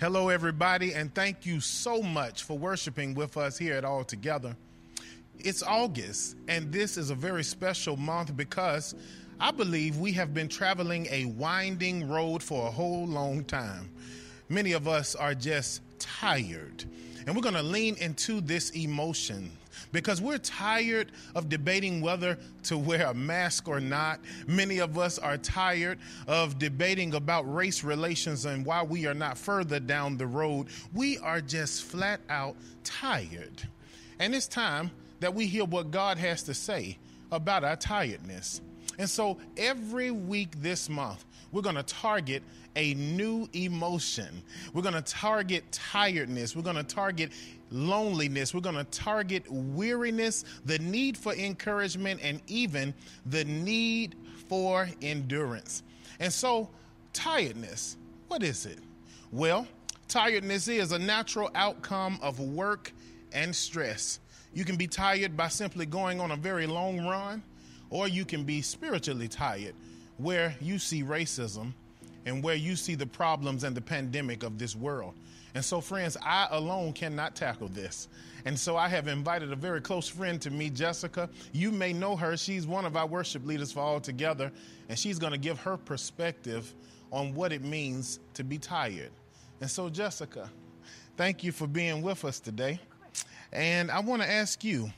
Hello, everybody, and thank you so much for worshiping with us here at All Together. It's August, and this is a very special month because I believe we have been traveling a winding road for a whole long time. Many of us are just tired, and we're going to lean into this emotion because we're tired of debating whether to wear a mask or not. Many of us are tired of debating about race relations and why we are not further down the road. We are just flat out tired. And it's time that we hear what God has to say about our tiredness. And so every week this month, we're going to target a new emotion. We're going to target tiredness. We're going to target loneliness. We're going to target weariness, the need for encouragement, and even the need for endurance. And so, tiredness, what is it? Well, tiredness is a natural outcome of work and stress. You can be tired by simply going on a very long run, or you can be spiritually tired, where you see racism and where you see the problems and the pandemic of this world. And so, friends, I alone cannot tackle this. And so I have invited a very close friend to me, Jessica. You may know her. She's one of our worship leaders for All Together, and she's going to give her perspective on what it means to be tired. And so, Jessica, thank you for being with us today. And I want to ask you,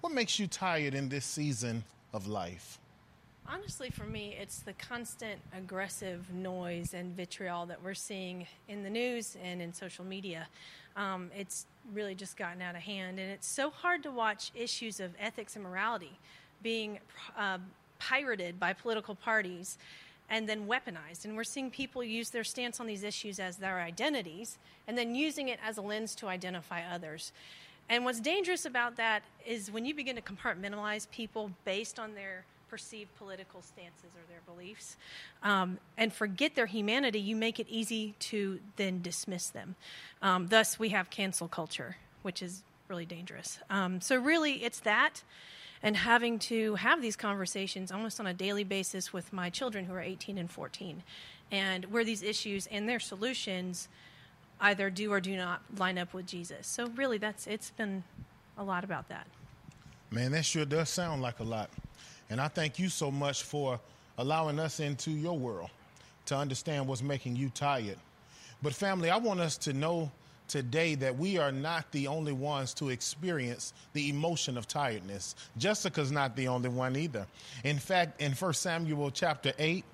what makes you tired in this season of life? Honestly, for me, it's the constant aggressive noise and vitriol that we're seeing in the news and in social media. Um, it's really just gotten out of hand, and it's so hard to watch issues of ethics and morality being uh, pirated by political parties and then weaponized. And we're seeing people use their stance on these issues as their identities and then using it as a lens to identify others. And what's dangerous about that is when you begin to compartmentalize people based on their perceived political stances or their beliefs um, and forget their humanity, you make it easy to then dismiss them. Um, thus, we have cancel culture, which is really dangerous. Um, so, really, it's that and having to have these conversations almost on a daily basis with my children who are 18 and 14, and where these issues and their solutions either do or do not line up with Jesus. So, really, that's it's been a lot about that. Man, that sure does sound like a lot. And I thank you so much for allowing us into your world to understand what's making you tired. But, family, I want us to know today that we are not the only ones to experience the emotion of tiredness. Jessica's not the only one either. In fact, in 1 Samuel chapter 8,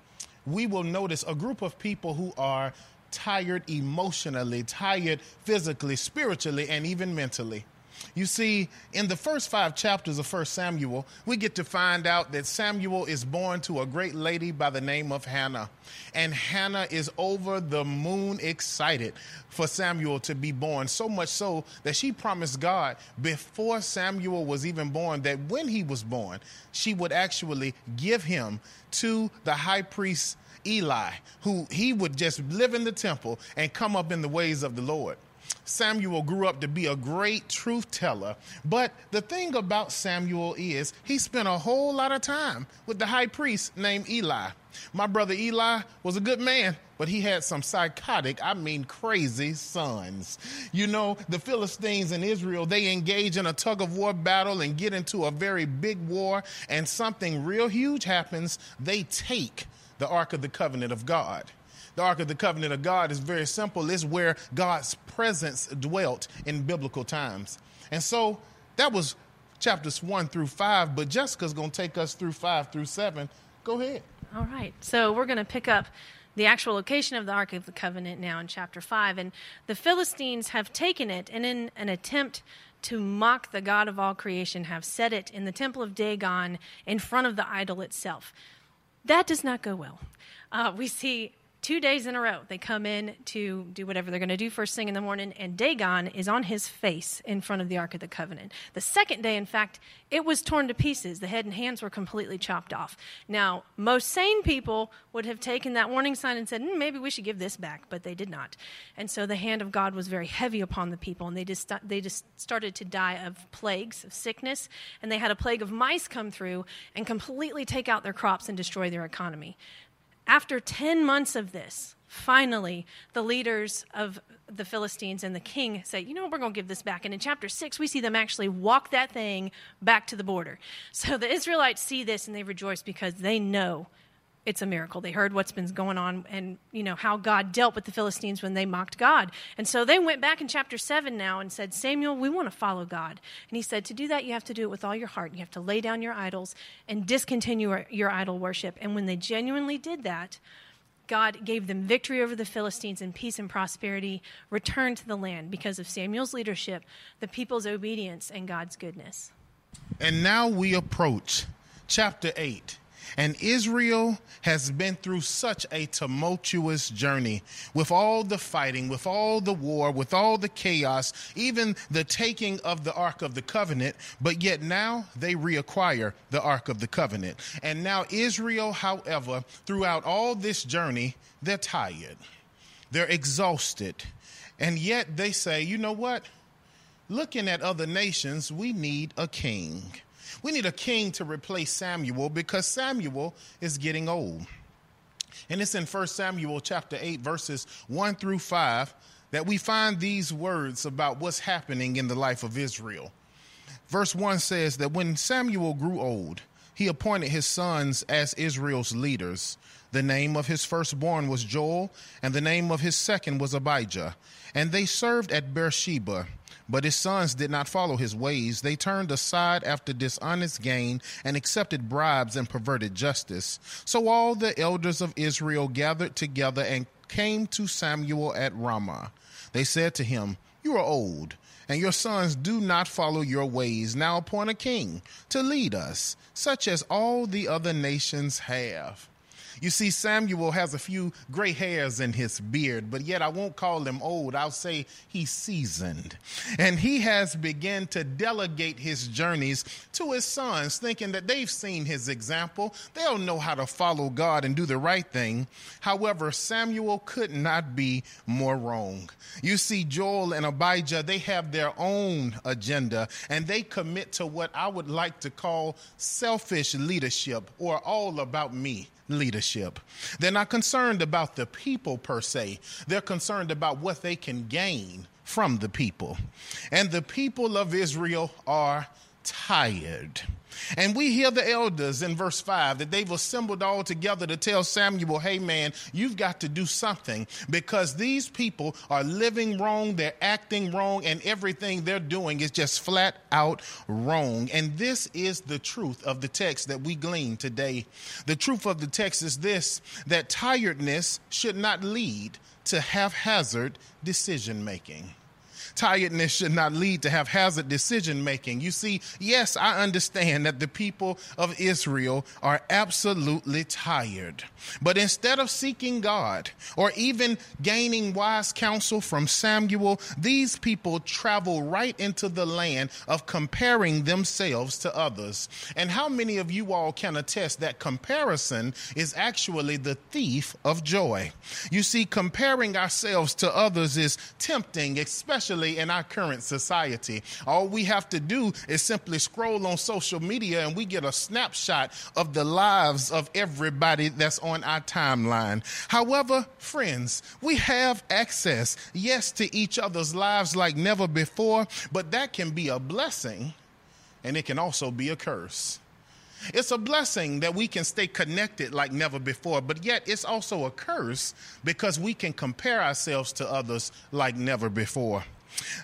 we will notice a group of people who are tired emotionally, tired physically, spiritually, and even mentally. You see, in the first five chapters of 1 Samuel, we get to find out that Samuel is born to a great lady by the name of Hannah. And Hannah is over the moon excited for Samuel to be born, so much so that she promised God before Samuel was even born that when he was born, she would actually give him to the high priest Eli, who he would just live in the temple and come up in the ways of the Lord. Samuel grew up to be a great truth teller. But the thing about Samuel is he spent a whole lot of time with the high priest named Eli. My brother Eli was a good man, but he had some psychotic, I mean crazy sons. You know, the Philistines in Israel, they engage in a tug of war battle and get into a very big war, and something real huge happens. They take the Ark of the Covenant of God. The Ark of the Covenant of God is very simple. It's where God's presence dwelt in biblical times. And so that was chapters one through five, but Jessica's going to take us through five through seven. Go ahead. All right. So we're going to pick up the actual location of the Ark of the Covenant now in chapter 5. And the Philistines have taken it and, in an attempt to mock the God of all creation, have set it in the temple of Dagon in front of the idol itself. That does not go well. Uh, we see two days in a row, they come in to do whatever they're going to do first thing in the morning, and Dagon is on his face in front of the Ark of the Covenant. The second day, in fact, it was torn to pieces. The head and hands were completely chopped off. Now, most sane people would have taken that warning sign and said, mm, maybe we should give this back, but they did not. And so the hand of God was very heavy upon the people, and they just, they just started to die of plagues, of sickness, and they had a plague of mice come through and completely take out their crops and destroy their economy. After 10 months of this, finally, the leaders of the Philistines and the king say, you know, what, we're going to give this back. And in chapter 6, we see them actually walk that thing back to the border. So the Israelites see this and they rejoice because they know it's a miracle. They heard what's been going on and, you know, how God dealt with the Philistines when they mocked God. And so they went back in chapter 7 now and said, Samuel, we want to follow God. And he said, to do that, you have to do it with all your heart. You have to lay down your idols and discontinue your idol worship. And when they genuinely did that, God gave them victory over the Philistines and peace and prosperity returned to the land because of Samuel's leadership, the people's obedience, and God's goodness. And now we approach chapter 8 and Israel has been through such a tumultuous journey with all the fighting, with all the war, with all the chaos, even the taking of the Ark of the Covenant. But yet now they reacquire the Ark of the Covenant. And now Israel, however, throughout all this journey, they're tired, they're exhausted. And yet they say, you know what? Looking at other nations, we need a king. We need a king to replace Samuel because Samuel is getting old. And it's in 1 Samuel chapter 8, verses 1 through 5, that we find these words about what's happening in the life of Israel. Verse 1 says that when Samuel grew old, he appointed his sons as Israel's leaders. The name of his firstborn was Joel, and the name of his second was Abijah. And they served at Beersheba. But his sons did not follow his ways. They turned aside after dishonest gain and accepted bribes and perverted justice. So all the elders of Israel gathered together and came to Samuel at Ramah. They said to him, You are old, and your sons do not follow your ways. Now appoint a king to lead us, such as all the other nations have. You see, Samuel has a few gray hairs in his beard, but yet I won't call him old. I'll say he's seasoned. And he has begun to delegate his journeys to his sons, thinking that they've seen his example. They'll know how to follow God and do the right thing. However, Samuel could not be more wrong. You see, Joel and Abijah, they have their own agenda and they commit to what I would like to call selfish leadership or all about me leadership. They're not concerned about the people per se, they're concerned about what they can gain from the people. And the people of Israel are tired. And we hear the elders in verse 5 that they've assembled all together to tell Samuel, hey man, you've got to do something because these people are living wrong, they're acting wrong, and everything they're doing is just flat out wrong. And this is the truth of the text that we glean today. The truth of the text is this that tiredness should not lead to haphazard decision making. Tiredness should not lead to haphazard decision making. You see, yes, I understand that the people of Israel are absolutely tired. But instead of seeking God or even gaining wise counsel from Samuel, these people travel right into the land of comparing themselves to others. And how many of you all can attest that comparison is actually the thief of joy? You see, comparing ourselves to others is tempting, especially especially in our current society. All we have to do is simply scroll on social media and we get a snapshot of the lives of everybody that's on our timeline. However, friends, we have access, yes, to each other's lives like never before, but that can be a blessing and it can also be a curse. It's a blessing that we can stay connected like never before, but yet it's also a curse because we can compare ourselves to others like never before.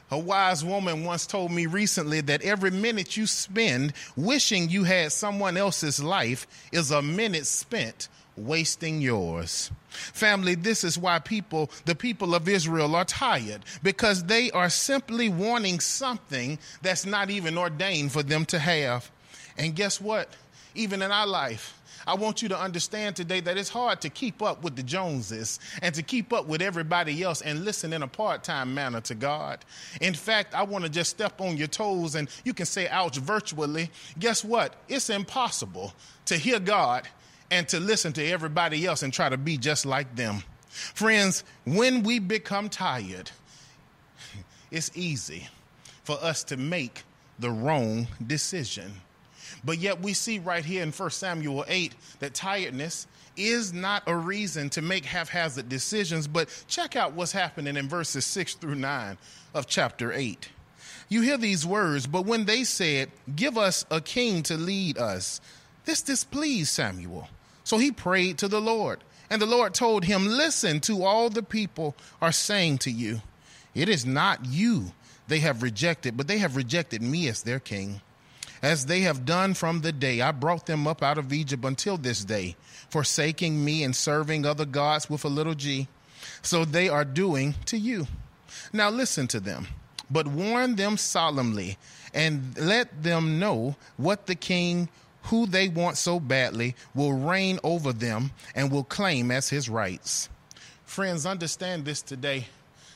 A wise woman once told me recently that every minute you spend wishing you had someone else's life is a minute spent wasting yours. Family, this is why people, the people of Israel, are tired because they are simply wanting something that's not even ordained for them to have. And guess what? Even in our life, I want you to understand today that it's hard to keep up with the Joneses and to keep up with everybody else and listen in a part time manner to God. In fact, I want to just step on your toes and you can say ouch virtually. Guess what? It's impossible to hear God and to listen to everybody else and try to be just like them. Friends, when we become tired, it's easy for us to make the wrong decision. But yet we see right here in 1 Samuel 8 that tiredness is not a reason to make haphazard decisions. But check out what's happening in verses 6 through 9 of chapter 8. You hear these words, but when they said, Give us a king to lead us, this displeased Samuel. So he prayed to the Lord. And the Lord told him, Listen to all the people are saying to you. It is not you they have rejected, but they have rejected me as their king as they have done from the day I brought them up out of Egypt until this day, forsaking me and serving other gods with a little g. So they are doing to you. Now listen to them, but warn them solemnly and let them know what the king who they want so badly will reign over them and will claim as his rights. Friends, understand this today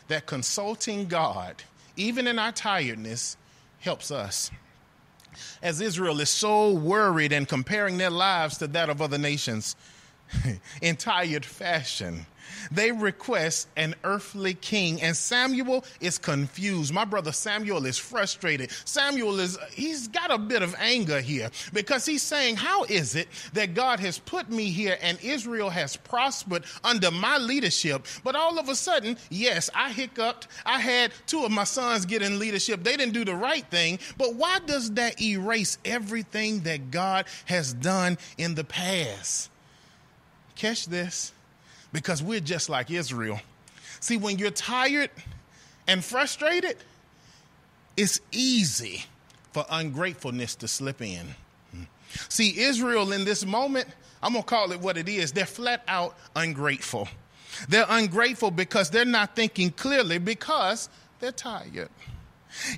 that consulting God, even in our tiredness, helps us as Israel is so worried and comparing their lives to that of other nations in tired fashion. They request an earthly king, and Samuel is confused. My brother Samuel is frustrated. Samuel is, he's got a bit of anger here because he's saying, How is it that God has put me here and Israel has prospered under my leadership? But all of a sudden, yes, I hiccuped. I had two of my sons get in leadership. They didn't do the right thing. But why does that erase everything that God has done in the past? Catch this because we're just like Israel. See, when you're tired and frustrated, it's easy for ungratefulness to slip in. See, Israel in this moment, I'm going to call it what it is. They're flat out ungrateful. They're ungrateful because they're not thinking clearly because they're tired.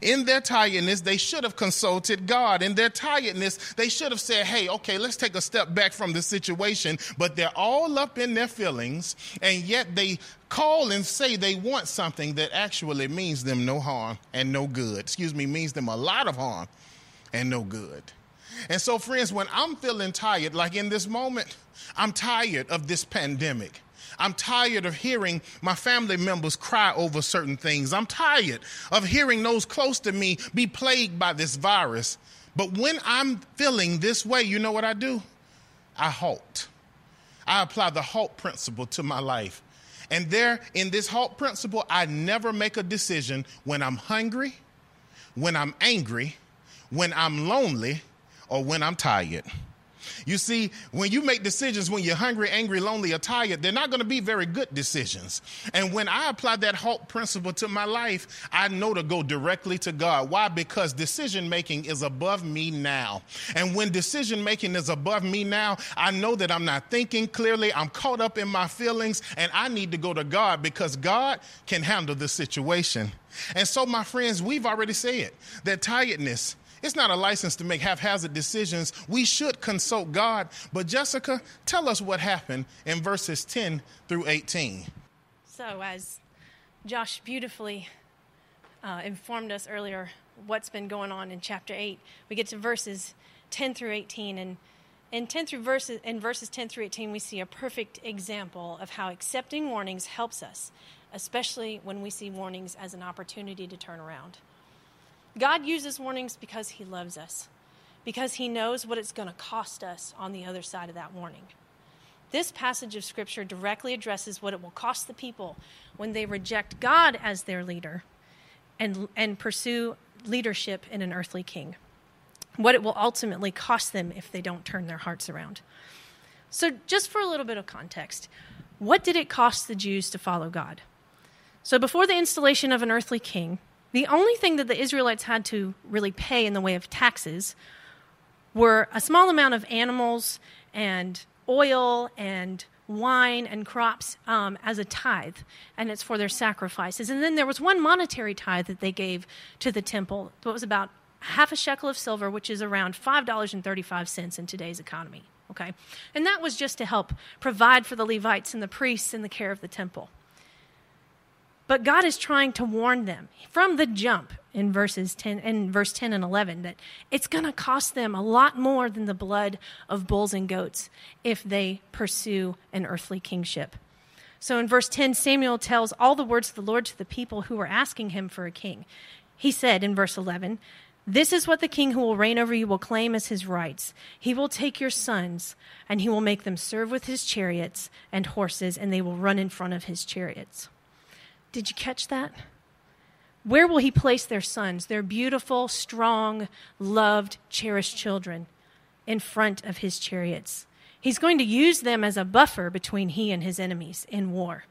In their tiredness, they should have consulted God. In their tiredness, they should have said, hey, okay, let's take a step back from the situation. But they're all up in their feelings, and yet they call and say they want something that actually means them no harm and no good. Excuse me, means them a lot of harm and no good. And so, friends, when I'm feeling tired, like in this moment, I'm tired of this pandemic. I'm tired of hearing my family members cry over certain things. I'm tired of hearing those close to me be plagued by this virus. But when I'm feeling this way, you know what I do? I halt. I apply the halt principle to my life. And there, in this halt principle, I never make a decision when I'm hungry, when I'm angry, when I'm lonely, or when I'm tired. You see, when you make decisions when you're hungry, angry, lonely, or tired, they're not going to be very good decisions. And when I apply that HALT principle to my life, I know to go directly to God. Why? Because decision making is above me now. And when decision making is above me now, I know that I'm not thinking clearly, I'm caught up in my feelings, and I need to go to God because God can handle the situation. And so, my friends, we've already said that tiredness it's not a license to make haphazard decisions. We should consult God. But Jessica, tell us what happened in verses 10 through 18. So, as Josh beautifully uh, informed us earlier, what's been going on in chapter 8, we get to verses 10 through 18. And in 10 through verses, in verses 10 through 18, we see a perfect example of how accepting warnings helps us, especially when we see warnings as an opportunity to turn around. God uses warnings because He loves us, because He knows what it's going to cost us on the other side of that warning. This passage of Scripture directly addresses what it will cost the people when they reject God as their leader and, and pursue leadership in an earthly king. What it will ultimately cost them if they don't turn their hearts around. So, just for a little bit of context, what did it cost the Jews to follow God? So, before the installation of an earthly king, the only thing that the Israelites had to really pay in the way of taxes were a small amount of animals and oil and wine and crops um, as a tithe, and it's for their sacrifices. And then there was one monetary tithe that they gave to the temple. It was about half a shekel of silver, which is around $5.35 in today's economy. Okay? And that was just to help provide for the Levites and the priests in the care of the temple. But God is trying to warn them from the jump in verses 10 and verse 10 and 11 that it's going to cost them a lot more than the blood of bulls and goats if they pursue an earthly kingship. So in verse 10 Samuel tells all the words of the Lord to the people who were asking him for a king. He said in verse 11, this is what the king who will reign over you will claim as his rights. He will take your sons, and he will make them serve with his chariots and horses, and they will run in front of his chariots. Did you catch that? Where will he place their sons, their beautiful, strong, loved, cherished children, in front of his chariots? He's going to use them as a buffer between he and his enemies in war,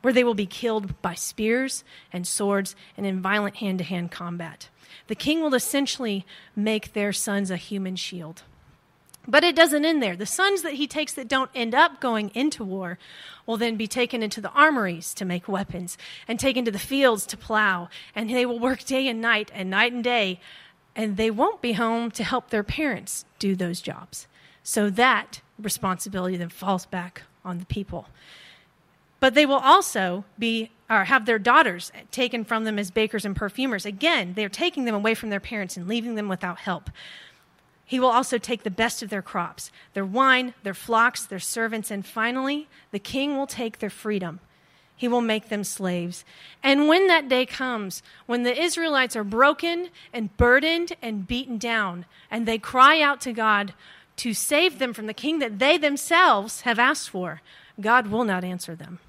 where they will be killed by spears and swords and in violent hand to hand combat. The king will essentially make their sons a human shield. But it doesn't end there. The sons that he takes that don't end up going into war will then be taken into the armories to make weapons and taken to the fields to plow. And they will work day and night and night and day. And they won't be home to help their parents do those jobs. So that responsibility then falls back on the people. But they will also be or have their daughters taken from them as bakers and perfumers. Again, they're taking them away from their parents and leaving them without help. He will also take the best of their crops, their wine, their flocks, their servants, and finally, the king will take their freedom. He will make them slaves. And when that day comes, when the Israelites are broken and burdened and beaten down, and they cry out to God to save them from the king that they themselves have asked for, God will not answer them.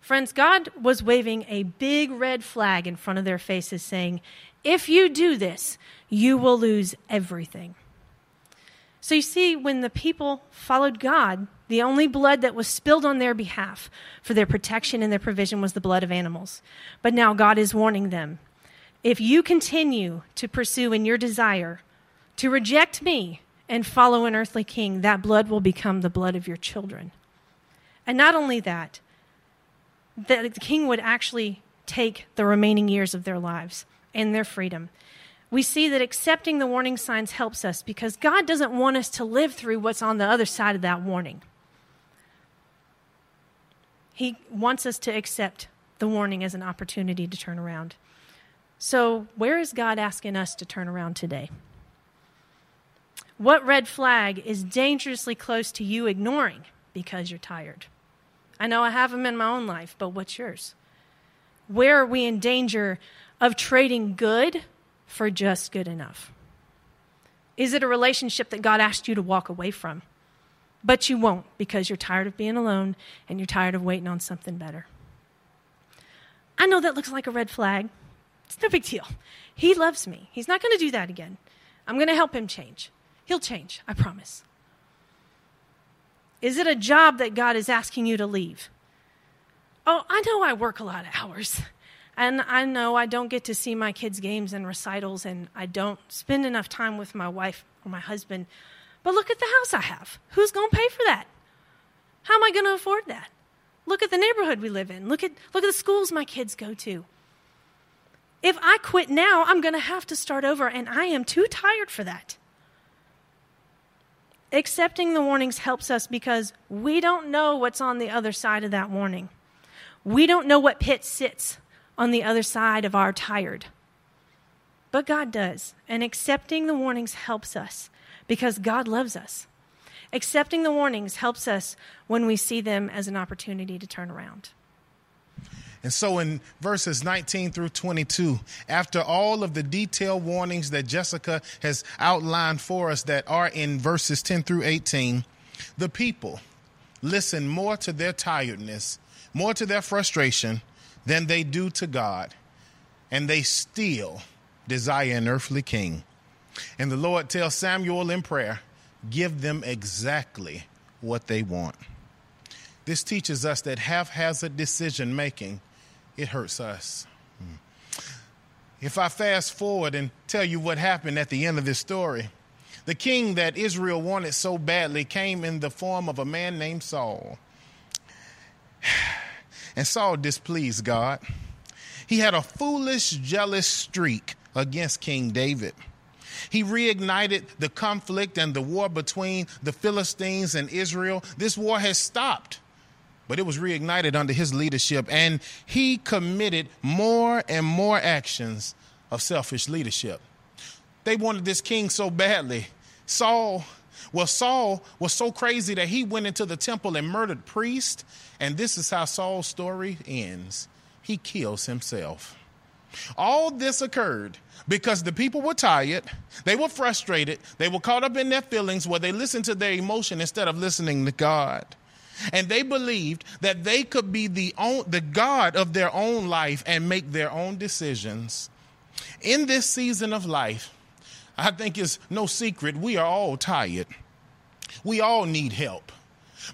Friends, God was waving a big red flag in front of their faces, saying, If you do this, you will lose everything. So you see, when the people followed God, the only blood that was spilled on their behalf for their protection and their provision was the blood of animals. But now God is warning them if you continue to pursue in your desire to reject me and follow an earthly king, that blood will become the blood of your children. And not only that, that the king would actually take the remaining years of their lives and their freedom we see that accepting the warning signs helps us because God doesn't want us to live through what's on the other side of that warning. He wants us to accept the warning as an opportunity to turn around. So, where is God asking us to turn around today? What red flag is dangerously close to you ignoring because you're tired? I know I have them in my own life, but what's yours? Where are we in danger of trading good for just good enough? Is it a relationship that God asked you to walk away from? But you won't because you're tired of being alone and you're tired of waiting on something better. I know that looks like a red flag. It's no big deal. He loves me. He's not going to do that again. I'm going to help him change. He'll change, I promise. Is it a job that God is asking you to leave? Oh, I know I work a lot of hours. And I know I don't get to see my kids' games and recitals, and I don't spend enough time with my wife or my husband. But look at the house I have. Who's going to pay for that? How am I going to afford that? Look at the neighborhood we live in. Look at, look at the schools my kids go to. If I quit now, I'm going to have to start over, and I am too tired for that. Accepting the warnings helps us because we don't know what's on the other side of that warning. We don't know what pit sits on the other side of our tired. But God does, and accepting the warnings helps us because God loves us. Accepting the warnings helps us when we see them as an opportunity to turn around. And so in verses 19 through 22, after all of the detailed warnings that Jessica has outlined for us that are in verses 10 through 18, the people listen more to their tiredness, more to their frustration, than they do to God, and they still desire an earthly king. And the Lord tells Samuel in prayer, give them exactly what they want. This teaches us that haphazard decision making, it hurts us. If I fast forward and tell you what happened at the end of this story, the king that Israel wanted so badly came in the form of a man named Saul. And Saul displeased God. He had a foolish, jealous streak against King David. He reignited the conflict and the war between the Philistines and Israel. This war has stopped, but it was reignited under his leadership, and he committed more and more actions of selfish leadership. They wanted this king so badly. Saul, well, Saul was so crazy that he went into the temple and murdered priests, and this is how Saul's story ends. He kills himself. All this occurred because the people were tired, they were frustrated, they were caught up in their feelings where they listened to their emotion instead of listening to God. And they believed that they could be the, own, the God of their own life and make their own decisions. In this season of life, I think it's no secret we are all tired. We all need help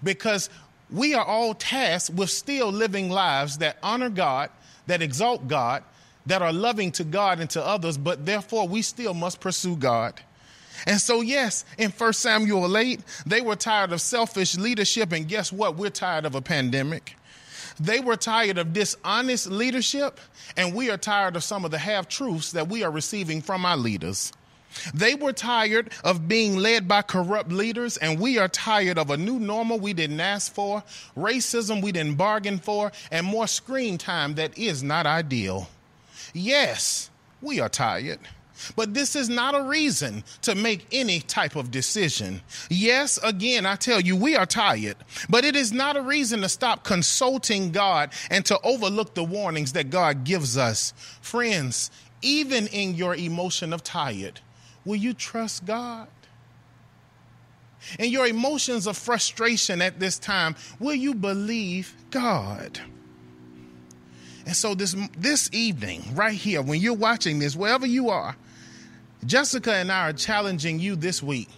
because we are all tasked with still living lives that honor God, that exalt God, that are loving to God and to others, but therefore we still must pursue God. And so, yes, in 1 Samuel 8, they were tired of selfish leadership, and guess what? We're tired of a pandemic. They were tired of dishonest leadership, and we are tired of some of the half truths that we are receiving from our leaders. They were tired of being led by corrupt leaders, and we are tired of a new normal we didn't ask for, racism we didn't bargain for, and more screen time that is not ideal. Yes, we are tired. But this is not a reason to make any type of decision. Yes, again, I tell you, we are tired, but it is not a reason to stop consulting God and to overlook the warnings that God gives us. Friends, even in your emotion of tired, will you trust God? In your emotions of frustration at this time, will you believe God? And so this this evening, right here, when you're watching this, wherever you are, Jessica and I are challenging you this week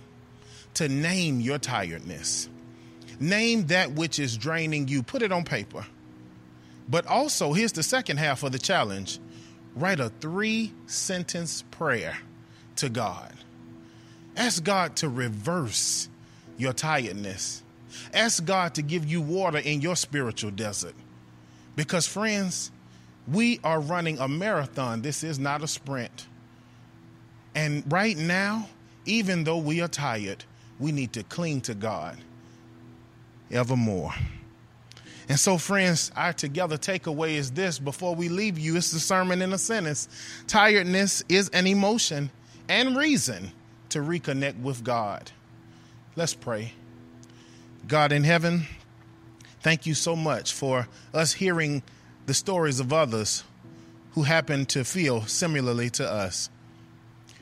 to name your tiredness. Name that which is draining you. Put it on paper. But also, here's the second half of the challenge write a three sentence prayer to God. Ask God to reverse your tiredness. Ask God to give you water in your spiritual desert. Because, friends, we are running a marathon. This is not a sprint. And right now, even though we are tired, we need to cling to God evermore. And so, friends, our together takeaway is this before we leave you, it's the sermon in a sentence. Tiredness is an emotion and reason to reconnect with God. Let's pray. God in heaven, thank you so much for us hearing the stories of others who happen to feel similarly to us.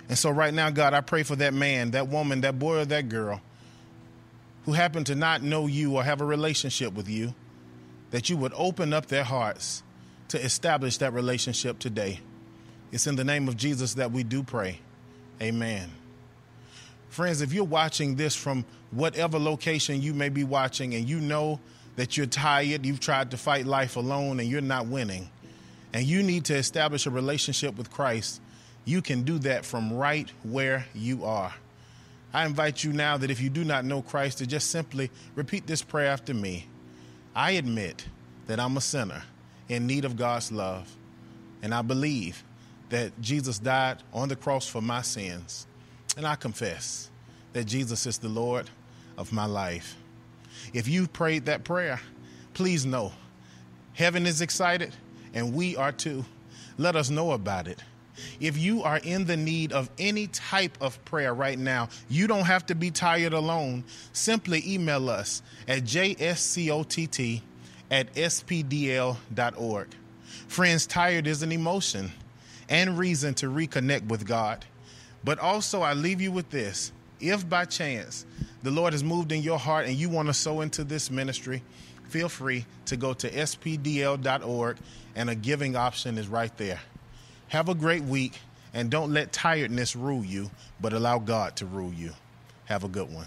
And so, right now, God, I pray for that man, that woman, that boy, or that girl who happen to not know you or have a relationship with you, that you would open up their hearts to establish that relationship today. It's in the name of Jesus that we do pray. Amen. Friends, if you're watching this from whatever location you may be watching and you know that you're tired, you've tried to fight life alone, and you're not winning, and you need to establish a relationship with Christ, you can do that from right where you are. I invite you now that if you do not know Christ, to just simply repeat this prayer after me. I admit that I'm a sinner in need of God's love, and I believe that Jesus died on the cross for my sins, and I confess that Jesus is the Lord of my life. If you prayed that prayer, please know heaven is excited and we are too. Let us know about it. If you are in the need of any type of prayer right now, you don't have to be tired alone. Simply email us at jscott at spdl.org. Friends, tired is an emotion and reason to reconnect with God. But also, I leave you with this if by chance the Lord has moved in your heart and you want to sow into this ministry, feel free to go to spdl.org and a giving option is right there. Have a great week and don't let tiredness rule you, but allow God to rule you. Have a good one.